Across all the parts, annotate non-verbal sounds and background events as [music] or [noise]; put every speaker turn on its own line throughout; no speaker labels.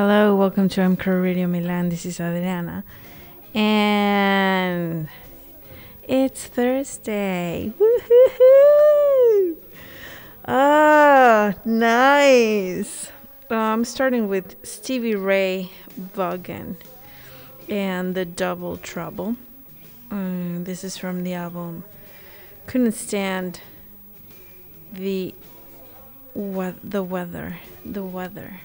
Hello, welcome to MCR Radio Milan. This is Adriana. And it's Thursday. Woohoo! Ah, nice. Uh, I'm starting with Stevie Ray Vaughan and the Double Trouble. Mm, this is from the album Couldn't Stand the we- the weather. The weather.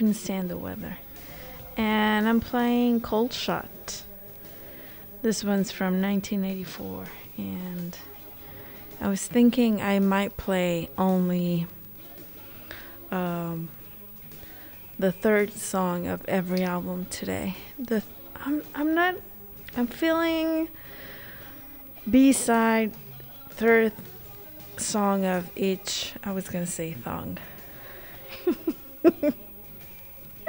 Couldn't stand the weather. And I'm playing Cold Shot. This one's from 1984 and I was thinking I might play only um, the third song of every album today. The I'm I'm not I'm feeling B-side third song of each I was going to say thong. [laughs]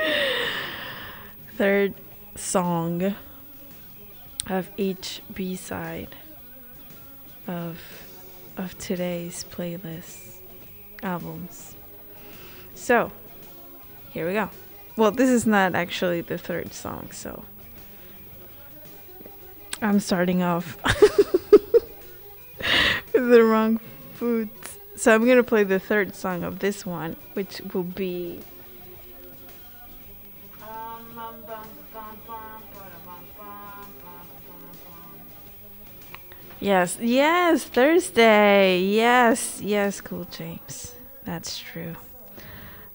[laughs] third song of each B-side of of today's playlist albums. So, here we go. Well, this is not actually the third song, so I'm starting off [laughs] with the wrong foods. So I'm gonna play the third song of this one, which will be. Yes, yes, Thursday. Yes, yes, cool, James. That's true.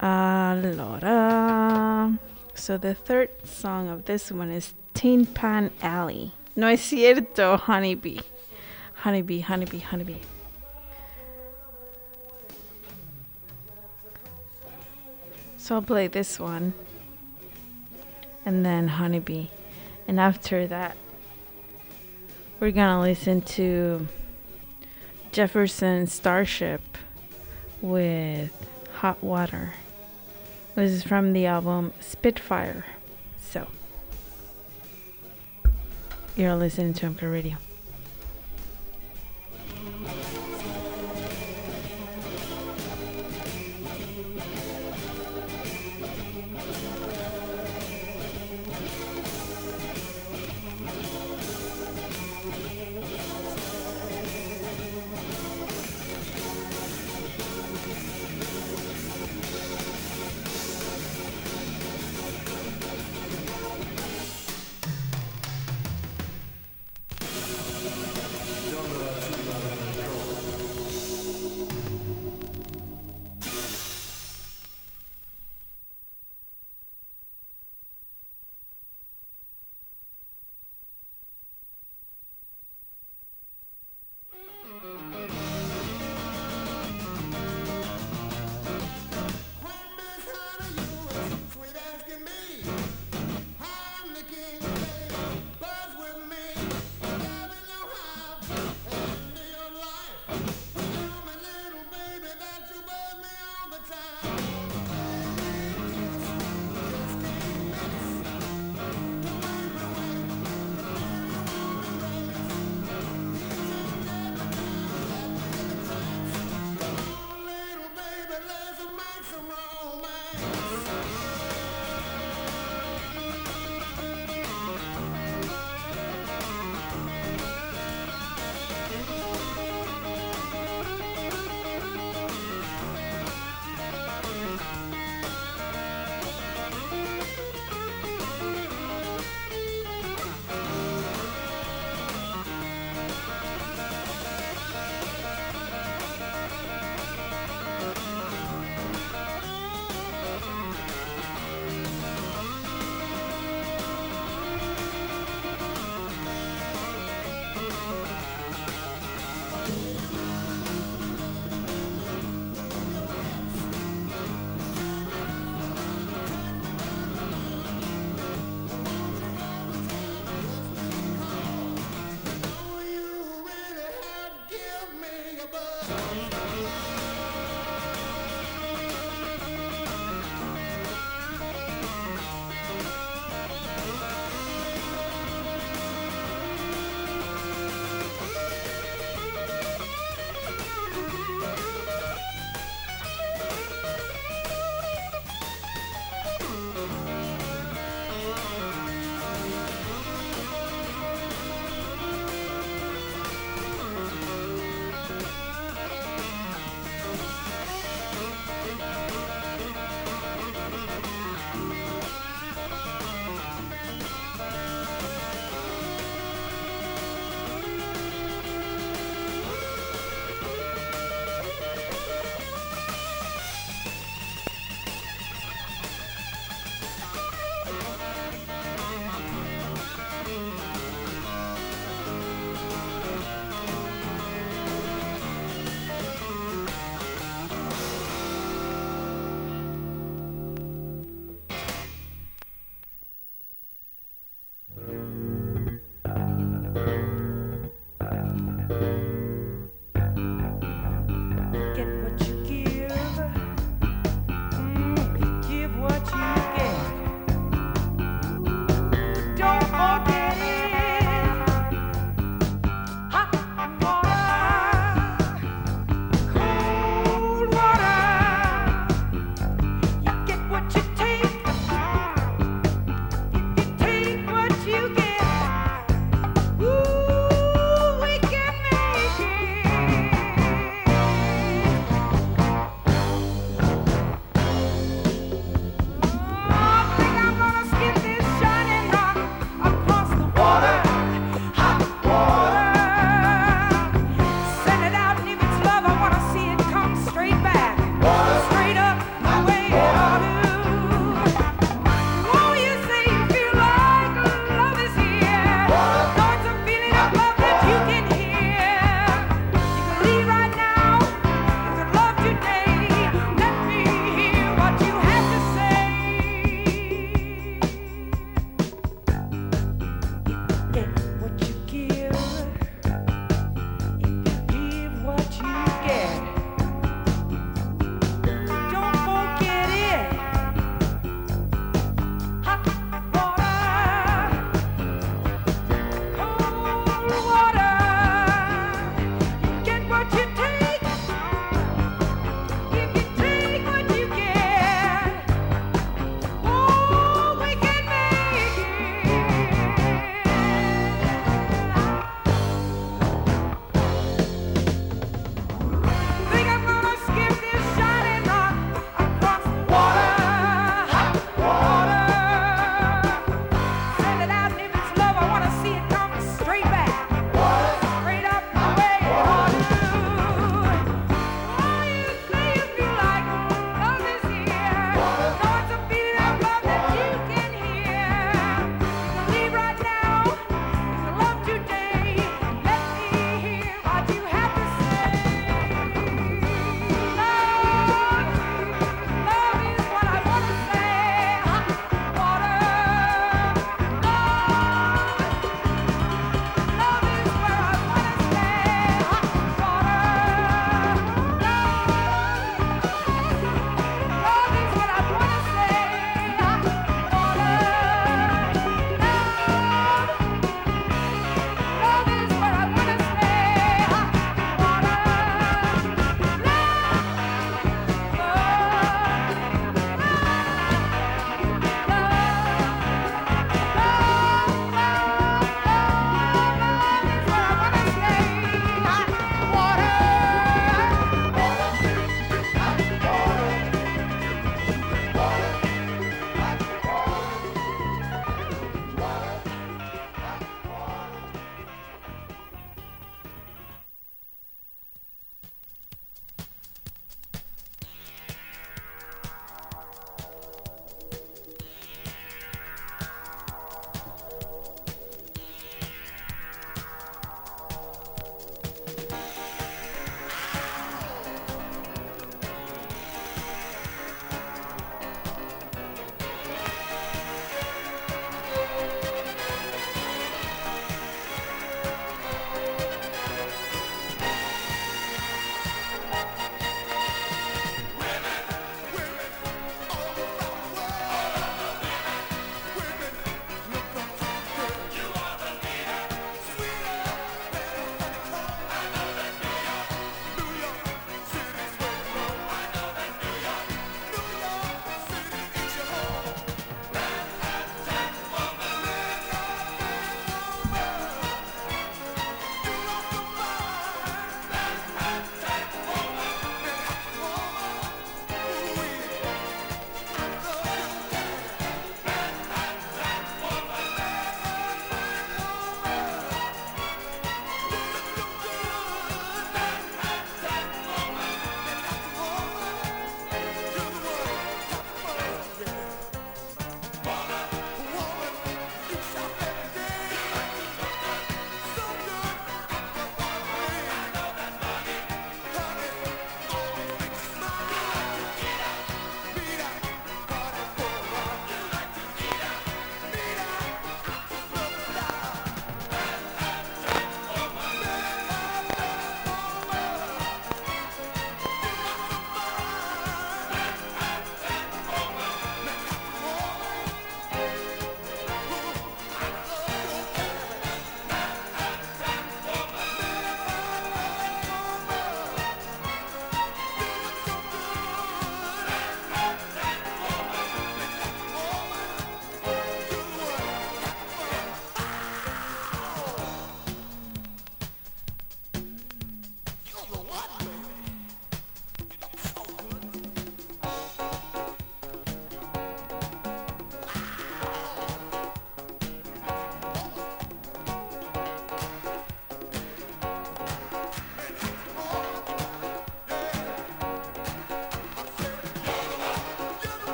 Uh, allora. So the third song of this one is Tin Pan Alley. No es cierto, Honeybee. Honeybee, honeybee, honeybee. So I'll play this one. And then Honeybee. And after that, we're gonna listen to Jefferson Starship with Hot Water. This is from the album Spitfire. So, you're listening to MK Radio.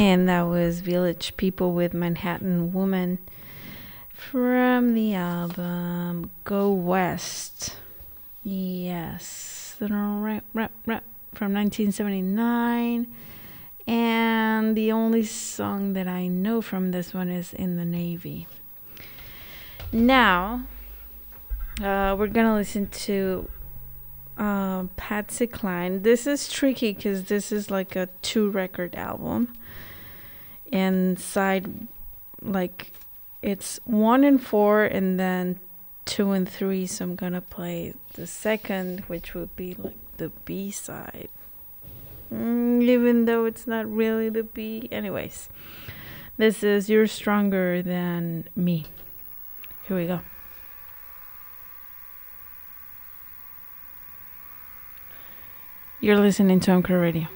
And that was Village People with Manhattan Woman from the album Go West. Yes. From 1979. And the only song that I know from this one is In the Navy. Now, uh, we're going to listen to uh, Patsy Cline. This is tricky because this is like a two record album. And side, like, it's one and four, and then two and three. So I'm gonna play the second, which would be like the B side. Mm, even though it's not really the B. Anyways, this is You're Stronger Than Me. Here we go. You're listening to Anchor Radio.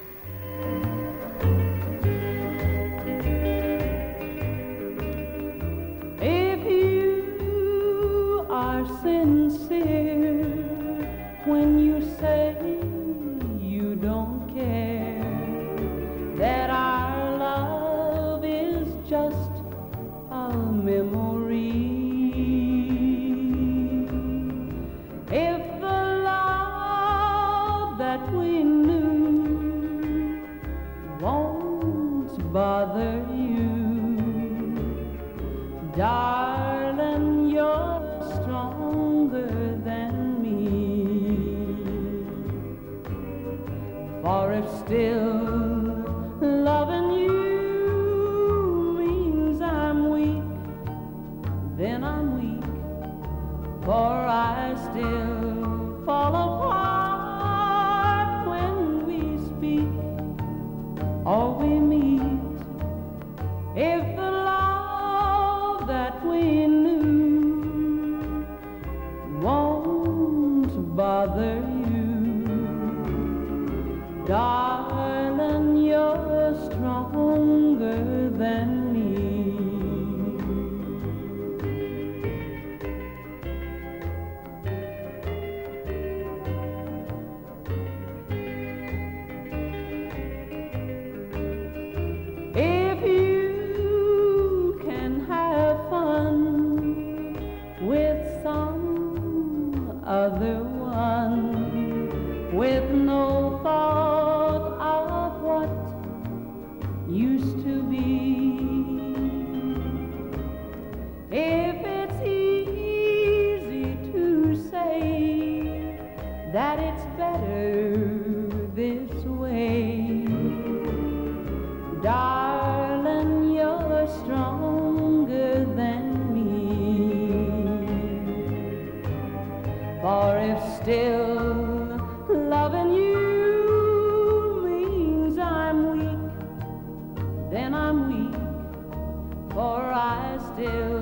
For I still fall apart still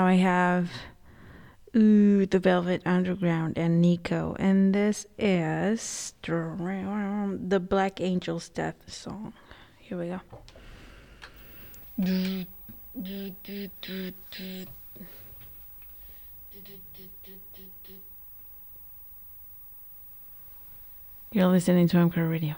Now I have Ooh, the Velvet Underground and Nico, and this is the Black Angel's Death song. Here we go. You're listening to Anchor Radio.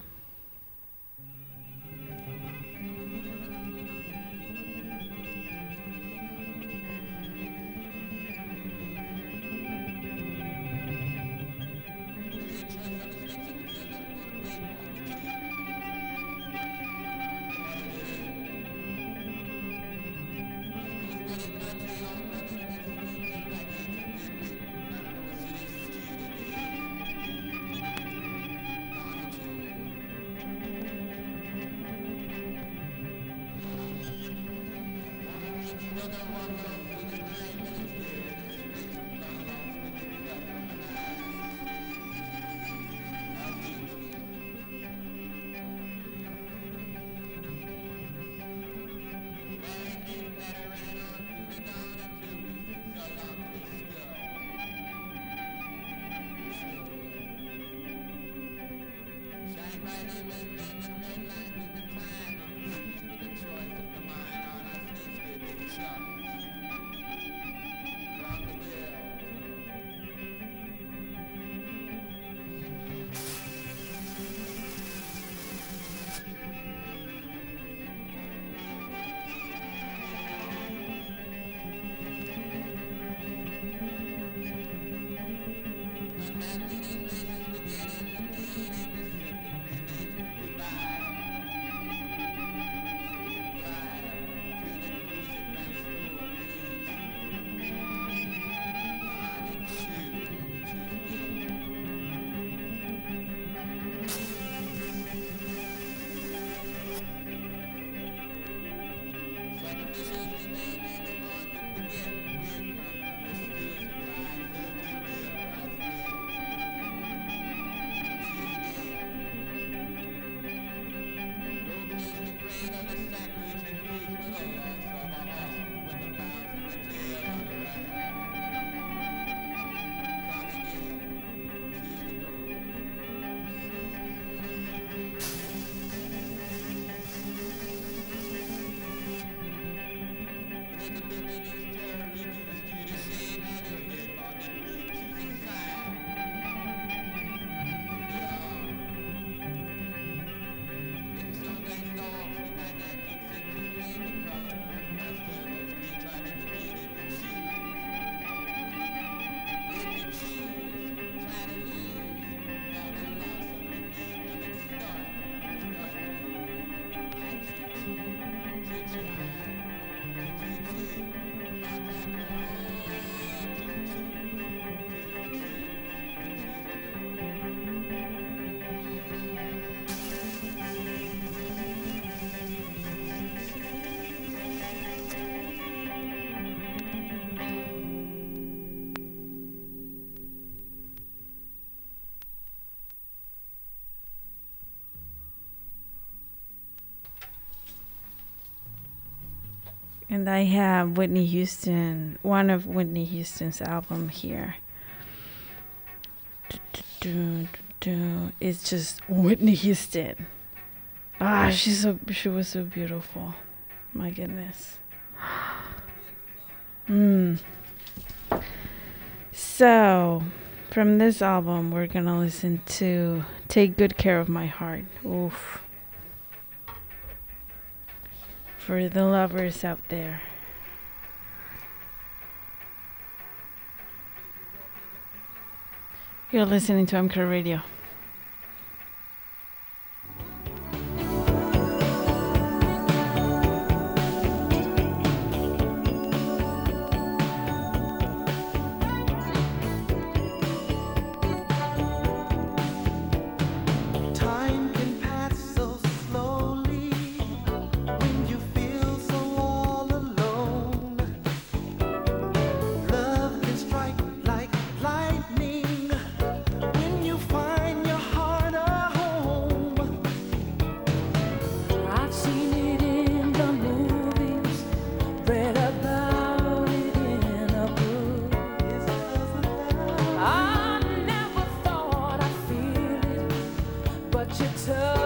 And I have Whitney Houston, one of Whitney Houston's album here. It's just Whitney Houston. Ah, she's so she was so beautiful. My goodness. Hmm. So, from this album, we're gonna listen to "Take Good Care of My Heart." Oof for the lovers out there. You're listening to MCR Radio.
touch.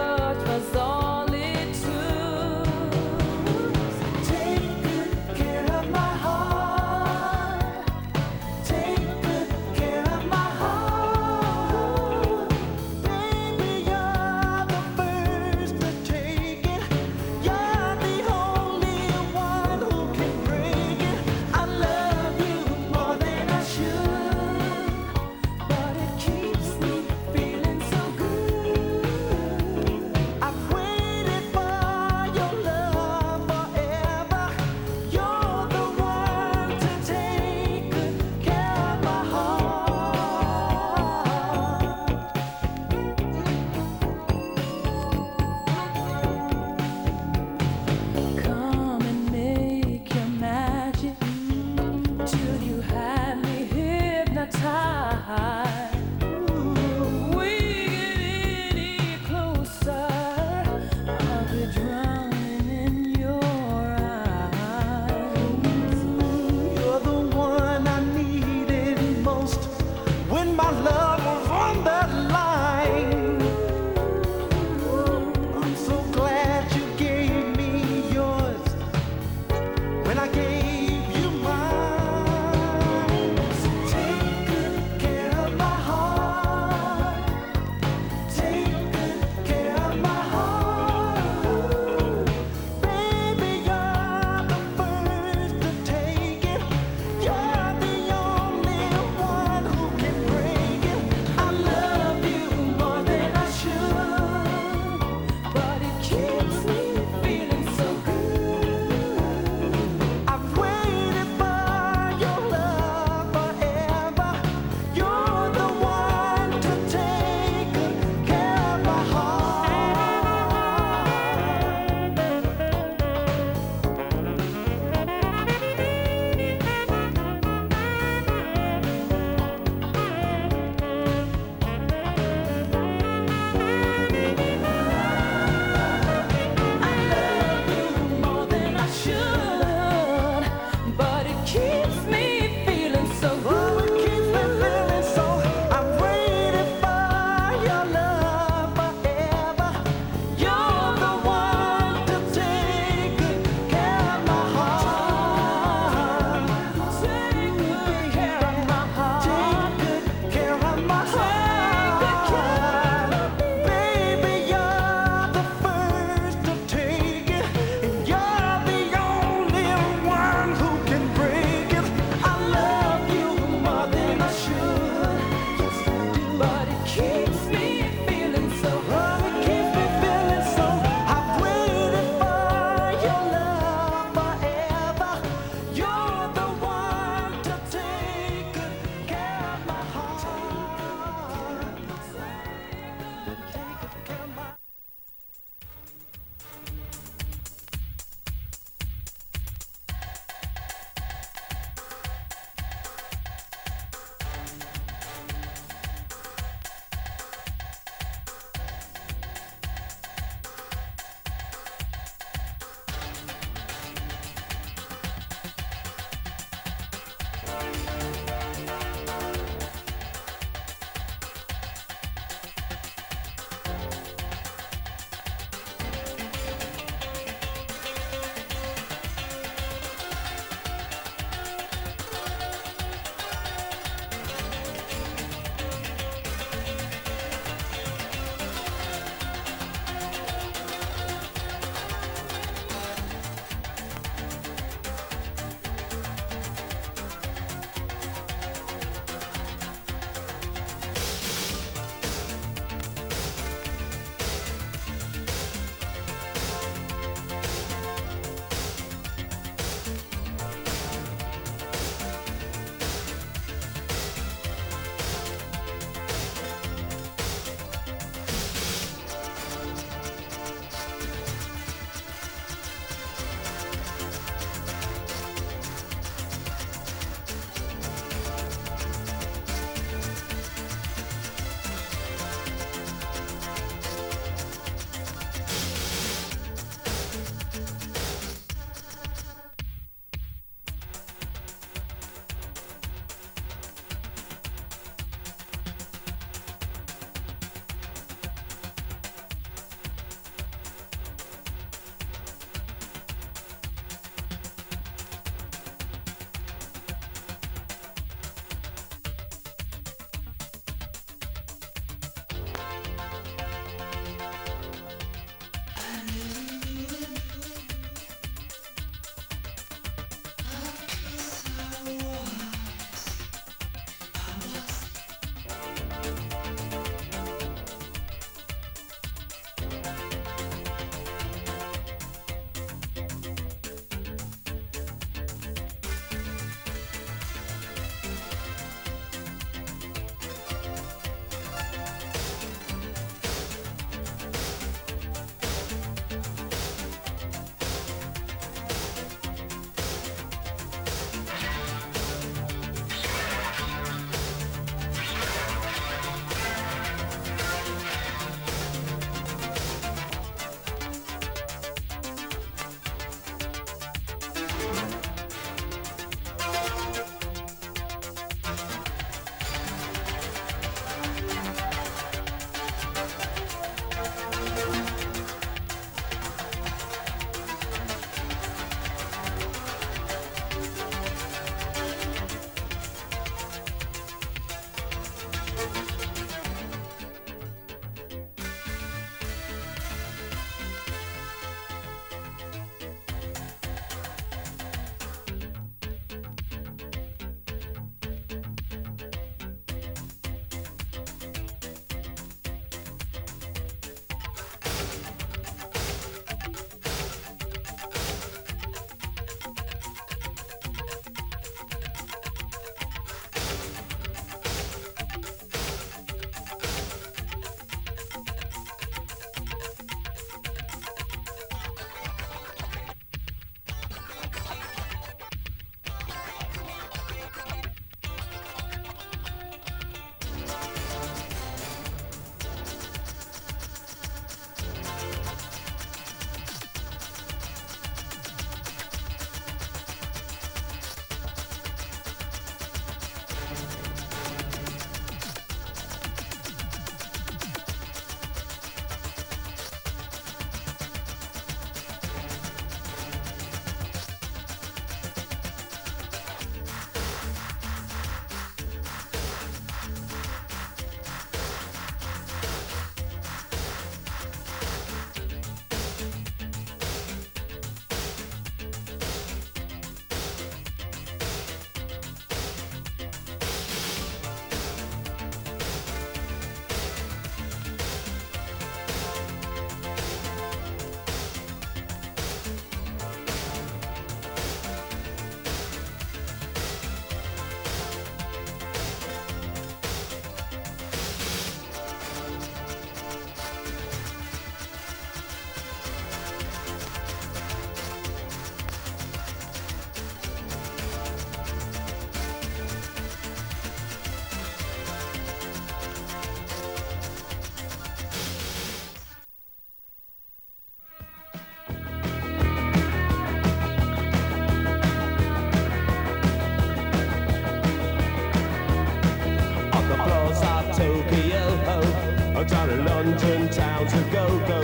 London town to go go.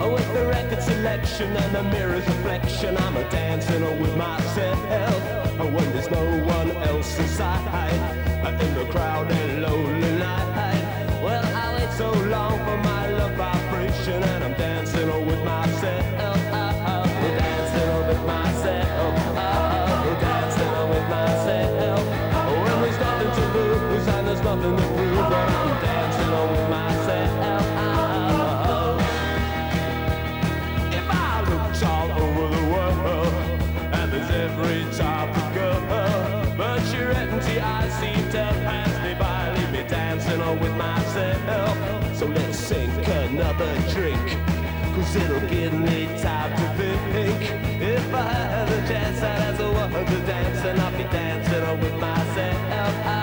Oh, with the record selection and the mirror's reflection, I'm a dancing all with myself. Oh, when there's no one else inside, in the crowd and lonely night. Well, I wait so long for my love vibration, and I'm dancing all with myself. nothing well with myself. So let's sink another drink, cause it'll give me time to think. If I had a chance, I'd ask a woman to dance, and I'll be dancing with myself. I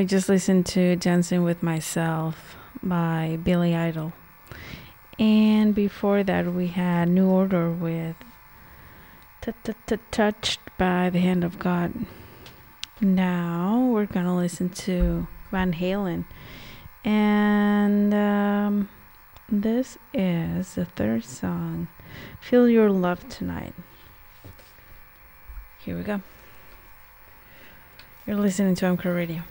we just listened to Dancing with Myself by Billy Idol. And before that, we had New Order with Touched by the Hand of God. Now we're going to listen to Van Halen. And um, this is the third song Feel Your Love Tonight. Here we go. You're listening to MCR Radio.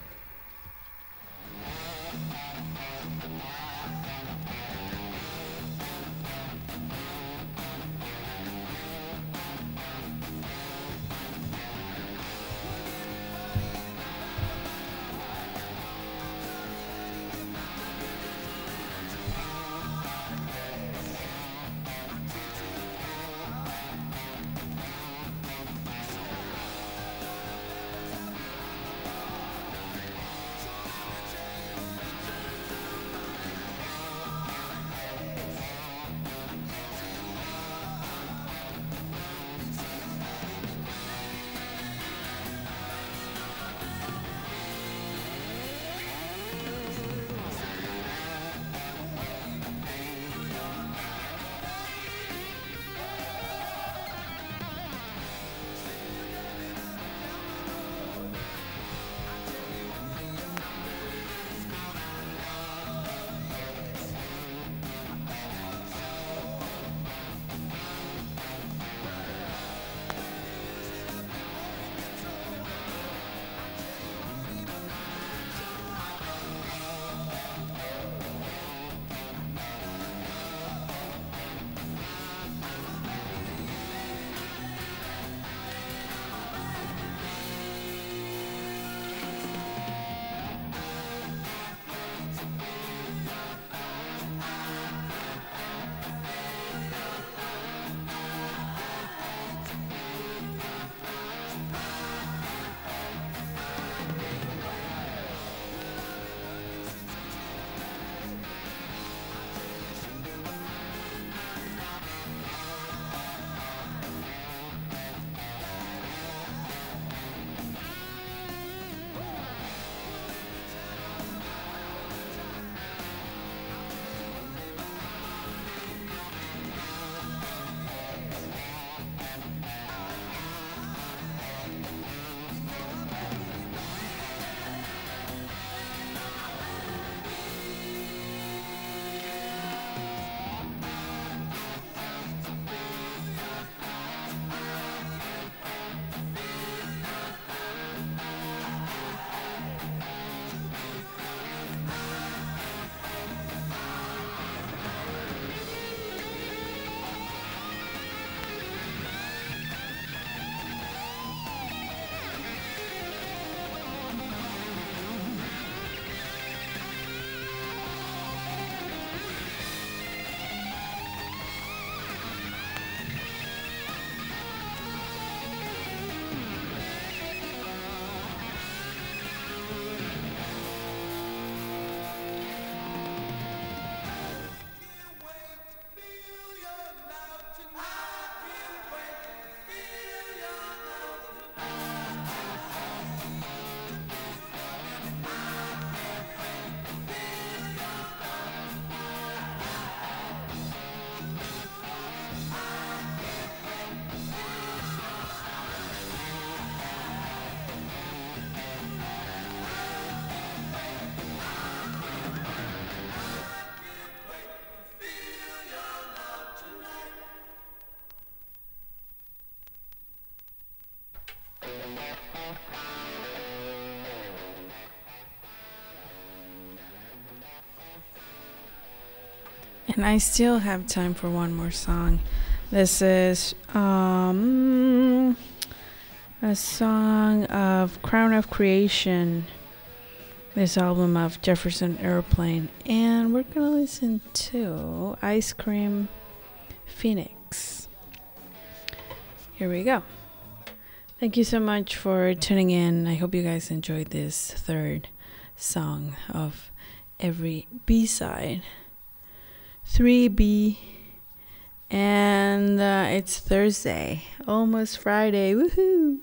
And I still have time for one more song. This is um, a song of Crown of Creation, this album of Jefferson Airplane. And we're to listen to Ice Cream Phoenix. Here we go. Thank you so much for tuning in. I hope you guys enjoyed this third song of every B side. 3B. And uh, it's Thursday, almost Friday. Woohoo!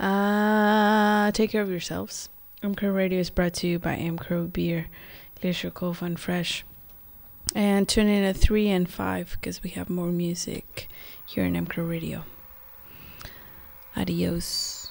Uh, take care of yourselves. MCrow Radio is brought to you by MCrow Beer, Glacier Cove and Fresh. And tune in at 3 and 5 because we have more music here in MCrow Radio. Adios.